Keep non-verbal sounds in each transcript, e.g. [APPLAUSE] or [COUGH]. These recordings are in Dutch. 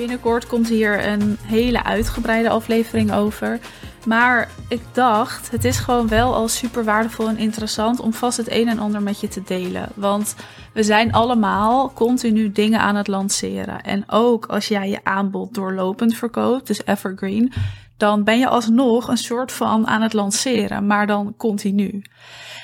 Binnenkort komt hier een hele uitgebreide aflevering over. Maar ik dacht, het is gewoon wel al super waardevol en interessant om vast het een en ander met je te delen. Want we zijn allemaal continu dingen aan het lanceren. En ook als jij je aanbod doorlopend verkoopt, dus evergreen, dan ben je alsnog een soort van aan het lanceren, maar dan continu.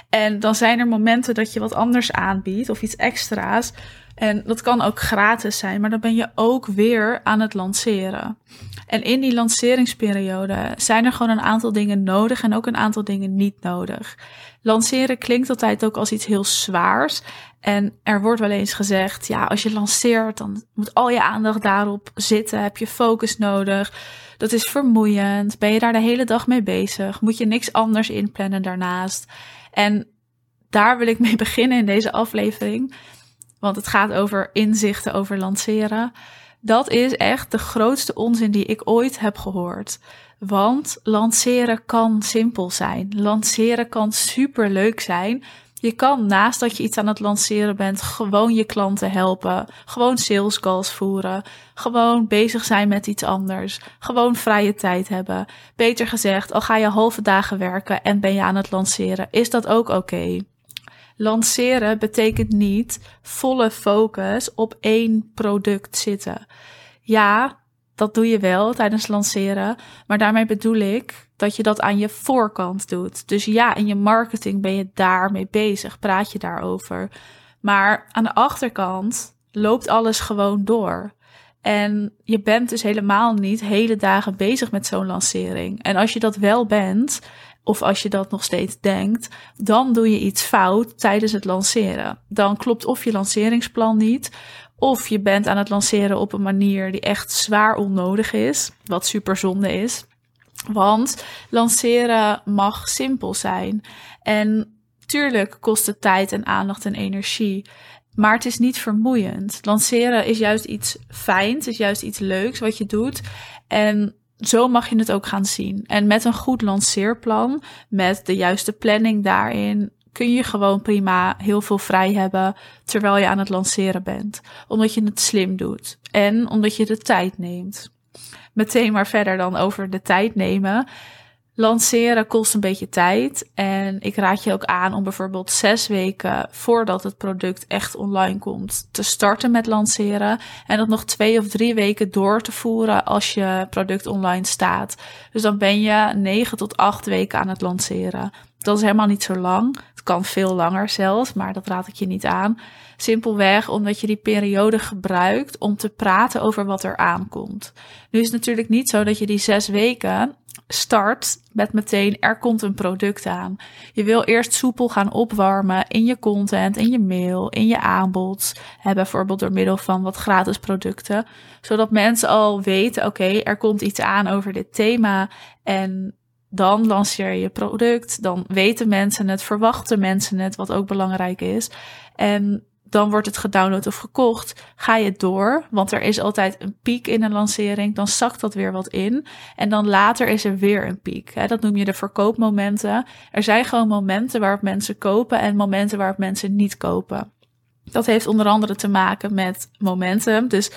En dan zijn er momenten dat je wat anders aanbiedt of iets extra's. En dat kan ook gratis zijn, maar dan ben je ook weer aan het lanceren. En in die lanceringsperiode zijn er gewoon een aantal dingen nodig en ook een aantal dingen niet nodig. Lanceren klinkt altijd ook als iets heel zwaars. En er wordt wel eens gezegd, ja, als je lanceert, dan moet al je aandacht daarop zitten. Heb je focus nodig. Dat is vermoeiend. Ben je daar de hele dag mee bezig? Moet je niks anders inplannen daarnaast? En daar wil ik mee [LAUGHS] beginnen in deze aflevering. Want het gaat over inzichten over lanceren. Dat is echt de grootste onzin die ik ooit heb gehoord. Want lanceren kan simpel zijn. Lanceren kan super leuk zijn. Je kan naast dat je iets aan het lanceren bent, gewoon je klanten helpen. Gewoon sales calls voeren. Gewoon bezig zijn met iets anders. Gewoon vrije tijd hebben. Beter gezegd, al ga je halve dagen werken en ben je aan het lanceren, is dat ook oké. Lanceren betekent niet volle focus op één product zitten. Ja, dat doe je wel tijdens lanceren, maar daarmee bedoel ik dat je dat aan je voorkant doet. Dus ja, in je marketing ben je daarmee bezig, praat je daarover. Maar aan de achterkant loopt alles gewoon door. En je bent dus helemaal niet hele dagen bezig met zo'n lancering. En als je dat wel bent, of als je dat nog steeds denkt, dan doe je iets fout tijdens het lanceren. Dan klopt of je lanceringsplan niet, of je bent aan het lanceren op een manier die echt zwaar onnodig is, wat super zonde is. Want lanceren mag simpel zijn. En tuurlijk kost het tijd en aandacht en energie. Maar het is niet vermoeiend. Lanceren is juist iets fijns, is juist iets leuks wat je doet. En zo mag je het ook gaan zien. En met een goed lanceerplan, met de juiste planning daarin, kun je gewoon prima heel veel vrij hebben terwijl je aan het lanceren bent. Omdat je het slim doet en omdat je de tijd neemt. Meteen maar verder dan over de tijd nemen. Lanceren kost een beetje tijd. En ik raad je ook aan om bijvoorbeeld zes weken voordat het product echt online komt te starten met lanceren. En dat nog twee of drie weken door te voeren als je product online staat. Dus dan ben je negen tot acht weken aan het lanceren. Dat is helemaal niet zo lang. Het kan veel langer zelfs, maar dat raad ik je niet aan. Simpelweg omdat je die periode gebruikt om te praten over wat er aankomt. Nu is het natuurlijk niet zo dat je die zes weken start met meteen er komt een product aan. Je wil eerst soepel gaan opwarmen in je content, in je mail, in je aanbod. Hè, bijvoorbeeld door middel van wat gratis producten. Zodat mensen al weten, oké, er komt iets aan over dit thema. En dan lanceer je product. Dan weten mensen het, verwachten mensen het, wat ook belangrijk is. En dan wordt het gedownload of gekocht. Ga je door, want er is altijd een piek in een lancering. Dan zakt dat weer wat in. En dan later is er weer een piek. Dat noem je de verkoopmomenten. Er zijn gewoon momenten waarop mensen kopen en momenten waarop mensen niet kopen. Dat heeft onder andere te maken met momentum. Dus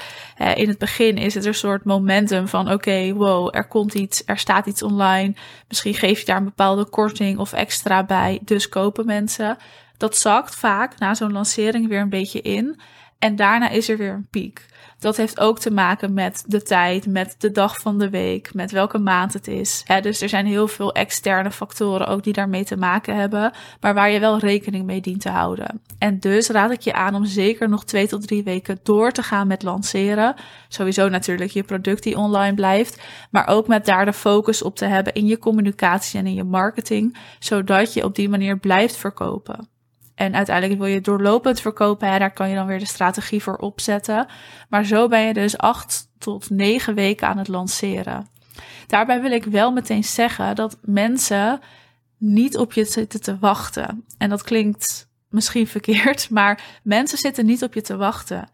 in het begin is het een soort momentum van: oké, wow, er komt iets, er staat iets online. Misschien geef je daar een bepaalde korting of extra bij. Dus kopen mensen. Dat zakt vaak na zo'n lancering weer een beetje in. En daarna is er weer een piek. Dat heeft ook te maken met de tijd, met de dag van de week, met welke maand het is. dus er zijn heel veel externe factoren ook die daarmee te maken hebben, maar waar je wel rekening mee dient te houden. En dus raad ik je aan om zeker nog twee tot drie weken door te gaan met lanceren. Sowieso natuurlijk je product die online blijft, maar ook met daar de focus op te hebben in je communicatie en in je marketing, zodat je op die manier blijft verkopen. En uiteindelijk wil je doorlopend verkopen. Daar kan je dan weer de strategie voor opzetten. Maar zo ben je dus acht tot negen weken aan het lanceren. Daarbij wil ik wel meteen zeggen dat mensen niet op je zitten te wachten. En dat klinkt misschien [LAUGHS] verkeerd, maar mensen zitten niet op je te wachten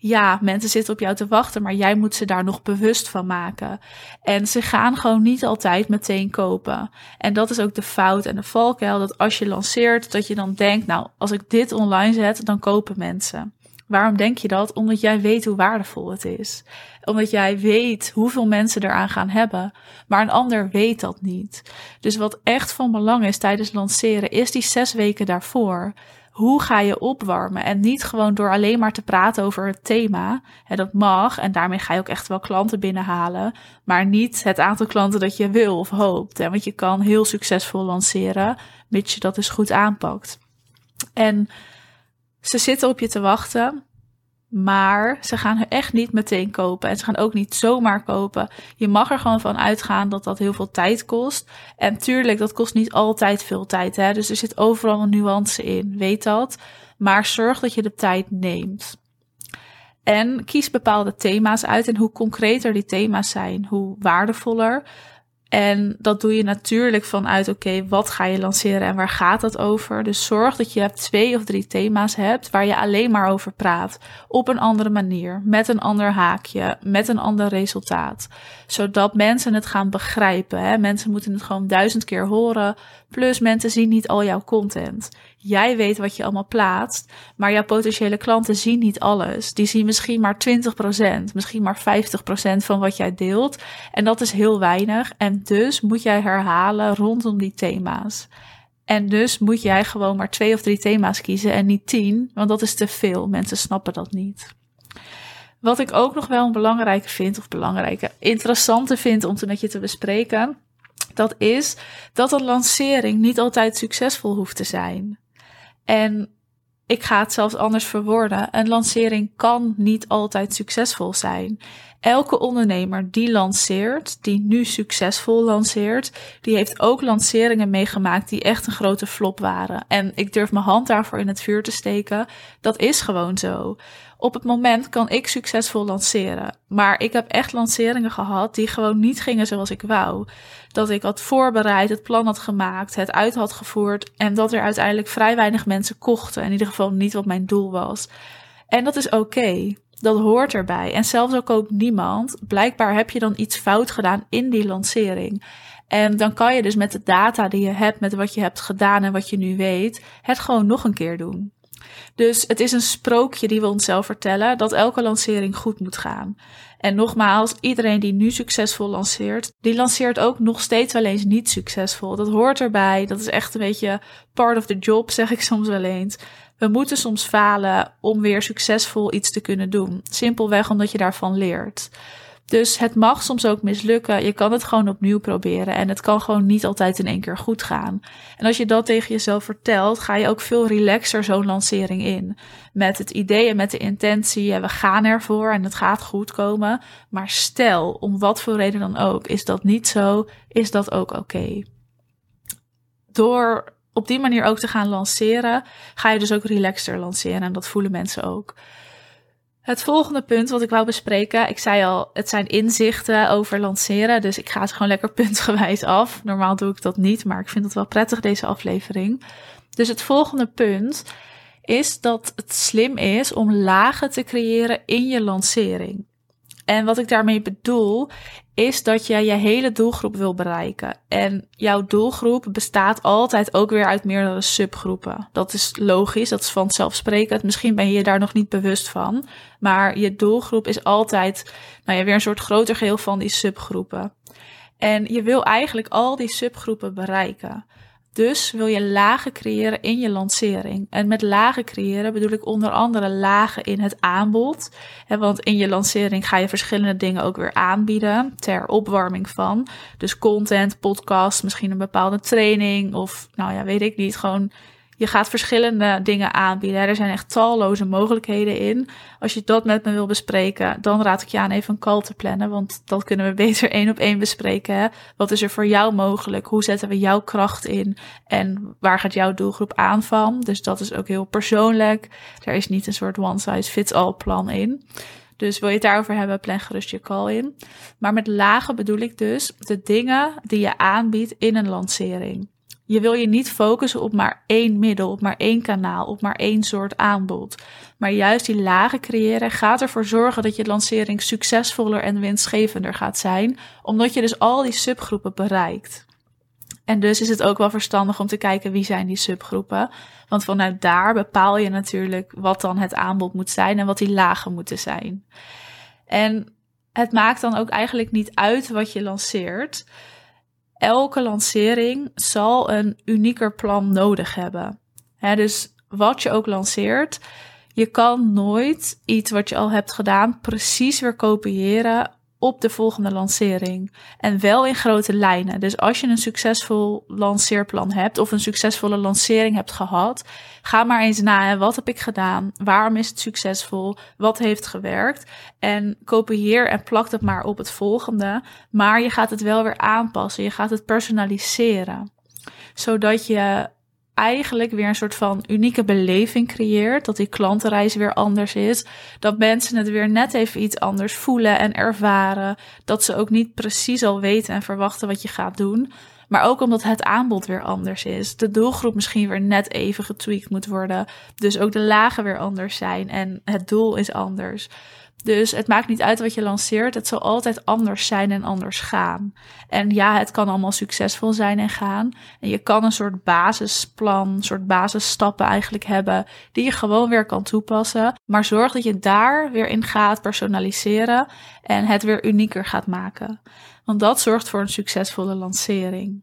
ja, mensen zitten op jou te wachten, maar jij moet ze daar nog bewust van maken. En ze gaan gewoon niet altijd meteen kopen. En dat is ook de fout en de valkuil, dat als je lanceert, dat je dan denkt, nou, als ik dit online zet, dan kopen mensen. Waarom denk je dat? Omdat jij weet hoe waardevol het is. Omdat jij weet hoeveel mensen eraan gaan hebben. Maar een ander weet dat niet. Dus wat echt van belang is tijdens lanceren, is die zes weken daarvoor. Hoe ga je opwarmen? En niet gewoon door alleen maar te praten over het thema. Hè, dat mag. En daarmee ga je ook echt wel klanten binnenhalen. Maar niet het aantal klanten dat je wil of hoopt. Want je kan heel succesvol lanceren, mits je dat dus goed aanpakt. En ze zitten op je te wachten. Maar ze gaan echt niet meteen kopen. En ze gaan ook niet zomaar kopen. Je mag er gewoon van uitgaan dat dat heel veel tijd kost. En tuurlijk, dat kost niet altijd veel tijd. Hè? Dus er zit overal een nuance in. Weet dat. Maar zorg dat je de tijd neemt. En kies bepaalde thema's uit. En hoe concreter die thema's zijn, hoe waardevoller. En dat doe je natuurlijk vanuit, oké, wat ga je lanceren en waar gaat dat over? Dus zorg dat je twee of drie thema's hebt waar je alleen maar over praat. Op een andere manier, met een ander haakje, met een ander resultaat. Zodat mensen het gaan begrijpen. Hè? Mensen moeten het gewoon duizend keer horen. Plus mensen zien niet al jouw content. Jij weet wat je allemaal plaatst, maar jouw potentiële klanten zien niet alles. Die zien misschien maar 20%, misschien maar 50% van wat jij deelt. En dat is heel weinig. En dus moet jij herhalen rondom die thema's. En dus moet jij gewoon maar twee of drie thema's kiezen en niet tien, want dat is te veel. Mensen snappen dat niet. Wat ik ook nog wel een belangrijke vind, of belangrijke, interessante vind om met je te bespreken, dat is dat een lancering niet altijd succesvol hoeft te zijn. En ik ga het zelfs anders verwoorden. Een lancering kan niet altijd succesvol zijn. Elke ondernemer die lanceert, die nu succesvol lanceert, die heeft ook lanceringen meegemaakt die echt een grote flop waren. En ik durf mijn hand daarvoor in het vuur te steken. Dat is gewoon zo. Op het moment kan ik succesvol lanceren. Maar ik heb echt lanceringen gehad die gewoon niet gingen zoals ik wou. Dat ik had voorbereid, het plan had gemaakt, het uit had gevoerd. En dat er uiteindelijk vrij weinig mensen kochten. In ieder geval niet wat mijn doel was. En dat is oké. Dat hoort erbij. En zelfs al koopt niemand, blijkbaar heb je dan iets fout gedaan in die lancering. En dan kan je dus met de data die je hebt, met wat je hebt gedaan en wat je nu weet, het gewoon nog een keer doen. Dus het is een sprookje die we onszelf vertellen dat elke lancering goed moet gaan. En nogmaals, iedereen die nu succesvol lanceert, die lanceert ook nog steeds wel eens niet succesvol. Dat hoort erbij. Dat is echt een beetje part of the job, zeg ik soms wel eens. We moeten soms falen om weer succesvol iets te kunnen doen. Simpelweg omdat je daarvan leert. Dus het mag soms ook mislukken. Je kan het gewoon opnieuw proberen. En het kan gewoon niet altijd in één keer goed gaan. En als je dat tegen jezelf vertelt, ga je ook veel relaxer zo'n lancering in. Met het idee en met de intentie, we gaan ervoor en het gaat goed komen. Maar stel, om wat voor reden dan ook, is dat niet zo, is dat ook oké. Door op die manier ook te gaan lanceren, ga je dus ook relaxter lanceren. En dat voelen mensen ook. Het volgende punt wat ik wou bespreken, ik zei al, het zijn inzichten over lanceren, dus ik ga het gewoon lekker [LAUGHS] puntgewijs af. Normaal doe ik dat niet, maar ik vind het wel prettig deze aflevering. Dus het volgende punt is dat het slim is om lagen te creëren in je lancering. En wat ik daarmee bedoel, is dat je je hele doelgroep wil bereiken. En jouw doelgroep bestaat altijd ook weer uit meerdere subgroepen. Dat is logisch, dat is vanzelfsprekend. Misschien ben je daar nog niet bewust van. Maar je doelgroep is altijd nou ja, weer een soort groter geheel van die subgroepen. En je wil eigenlijk al die subgroepen bereiken. Dus wil je lagen creëren in je lancering. En met lagen creëren bedoel ik onder andere lagen in het aanbod. Want in je lancering ga je verschillende dingen ook weer aanbieden ter opwarming van. Dus content, podcast, misschien een bepaalde training of nou ja, weet ik niet. Gewoon je gaat verschillende dingen aanbieden. Er zijn echt talloze mogelijkheden in. Als je dat met me wil bespreken, dan raad ik je aan even een call te plannen. Want dat kunnen we [LAUGHS] beter één op één bespreken. Hè? Wat is er voor jou mogelijk? Hoe zetten we jouw kracht in? En waar gaat jouw doelgroep aan van? Dus dat is ook heel persoonlijk. Er is niet een soort one size fits all plan in. Dus wil je het daarover hebben, plan gerust je call in. Maar met lagen bedoel ik dus de dingen die je aanbiedt in een lancering. Je wil je niet focussen op maar één middel, op maar één kanaal, op maar één soort aanbod. Maar juist die lagen creëren gaat ervoor zorgen dat je lancering succesvoller en winstgevender gaat zijn, omdat je dus al die subgroepen bereikt. En dus is het ook wel verstandig om te kijken wie zijn die subgroepen. Want vanuit daar bepaal je natuurlijk wat dan het aanbod moet zijn en wat die lagen moeten zijn. En het maakt dan ook eigenlijk niet uit wat je lanceert. Elke lancering zal een unieker plan nodig hebben. dus wat je ook lanceert, je kan nooit iets wat je al hebt gedaan precies weer kopiëren op de volgende lancering. En wel in grote lijnen. Dus als je een succesvol lanceerplan hebt of een succesvolle lancering hebt gehad, ga maar eens na. Wat heb ik gedaan? Waarom is het succesvol? Wat heeft gewerkt? En kopieer en plak het maar op het volgende. Maar je gaat het wel weer aanpassen. Je gaat het personaliseren. Zodat je eigenlijk weer een soort van unieke beleving creëert. Dat die klantenreis weer anders is. Dat mensen het weer net even iets anders voelen en ervaren. Dat ze ook niet precies al weten en verwachten wat je gaat doen. Maar ook omdat het aanbod weer anders is. De doelgroep misschien weer net even getweakt moet worden. Dus ook de lagen weer anders zijn en het doel is anders. Dus het maakt niet uit wat je lanceert. Het zal altijd anders zijn en anders gaan. En ja, het kan allemaal succesvol zijn en gaan. En je kan een soort basisplan, een soort basisstappen eigenlijk hebben. Die je gewoon weer kan toepassen. Maar zorg dat je daar weer in gaat personaliseren. En het weer unieker gaat maken. Want dat zorgt voor een succesvolle lancering.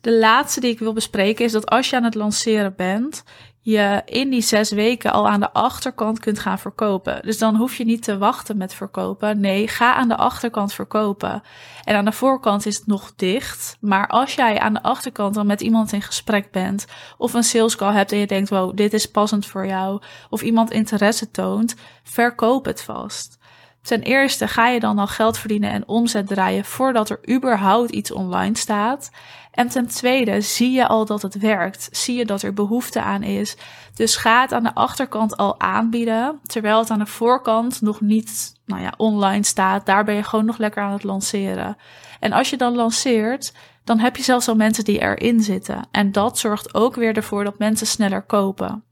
De laatste die ik wil bespreken is dat als je aan het lanceren bent, je in die zes weken al aan de achterkant kunt gaan verkopen. Dus dan hoef je niet te wachten met verkopen. Nee, ga aan de achterkant verkopen. En aan de voorkant is het nog dicht. Maar als jij aan de achterkant dan met iemand in gesprek bent, of een sales call hebt en je denkt: wow, dit is passend voor jou, of iemand interesse toont, verkoop het vast. Ten eerste ga je dan al geld verdienen en omzet draaien voordat er überhaupt iets online staat. En ten tweede zie je al dat het werkt. Zie je dat er behoefte aan is. Dus ga het aan de achterkant al aanbieden, terwijl het aan de voorkant nog niet nou ja, online staat. Daar ben je gewoon nog lekker aan het lanceren. En als je dan lanceert, dan heb je zelfs al mensen die erin zitten. En dat zorgt ook weer ervoor dat mensen sneller kopen.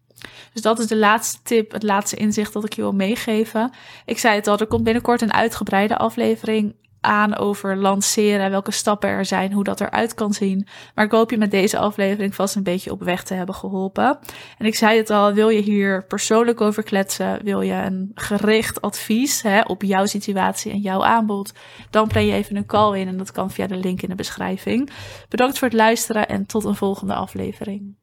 Dus dat is de laatste tip, het laatste inzicht dat ik je wil meegeven. Ik zei het al, er komt binnenkort een uitgebreide aflevering aan over lanceren, welke stappen er zijn, hoe dat eruit kan zien. Maar ik hoop je met deze aflevering vast een beetje op weg te hebben geholpen. En ik zei het al, wil je hier persoonlijk over kletsen, wil je een gericht advies hè, op jouw situatie en jouw aanbod, dan plan je even een call in en dat kan via de link in de beschrijving. Bedankt voor het luisteren en tot een volgende aflevering.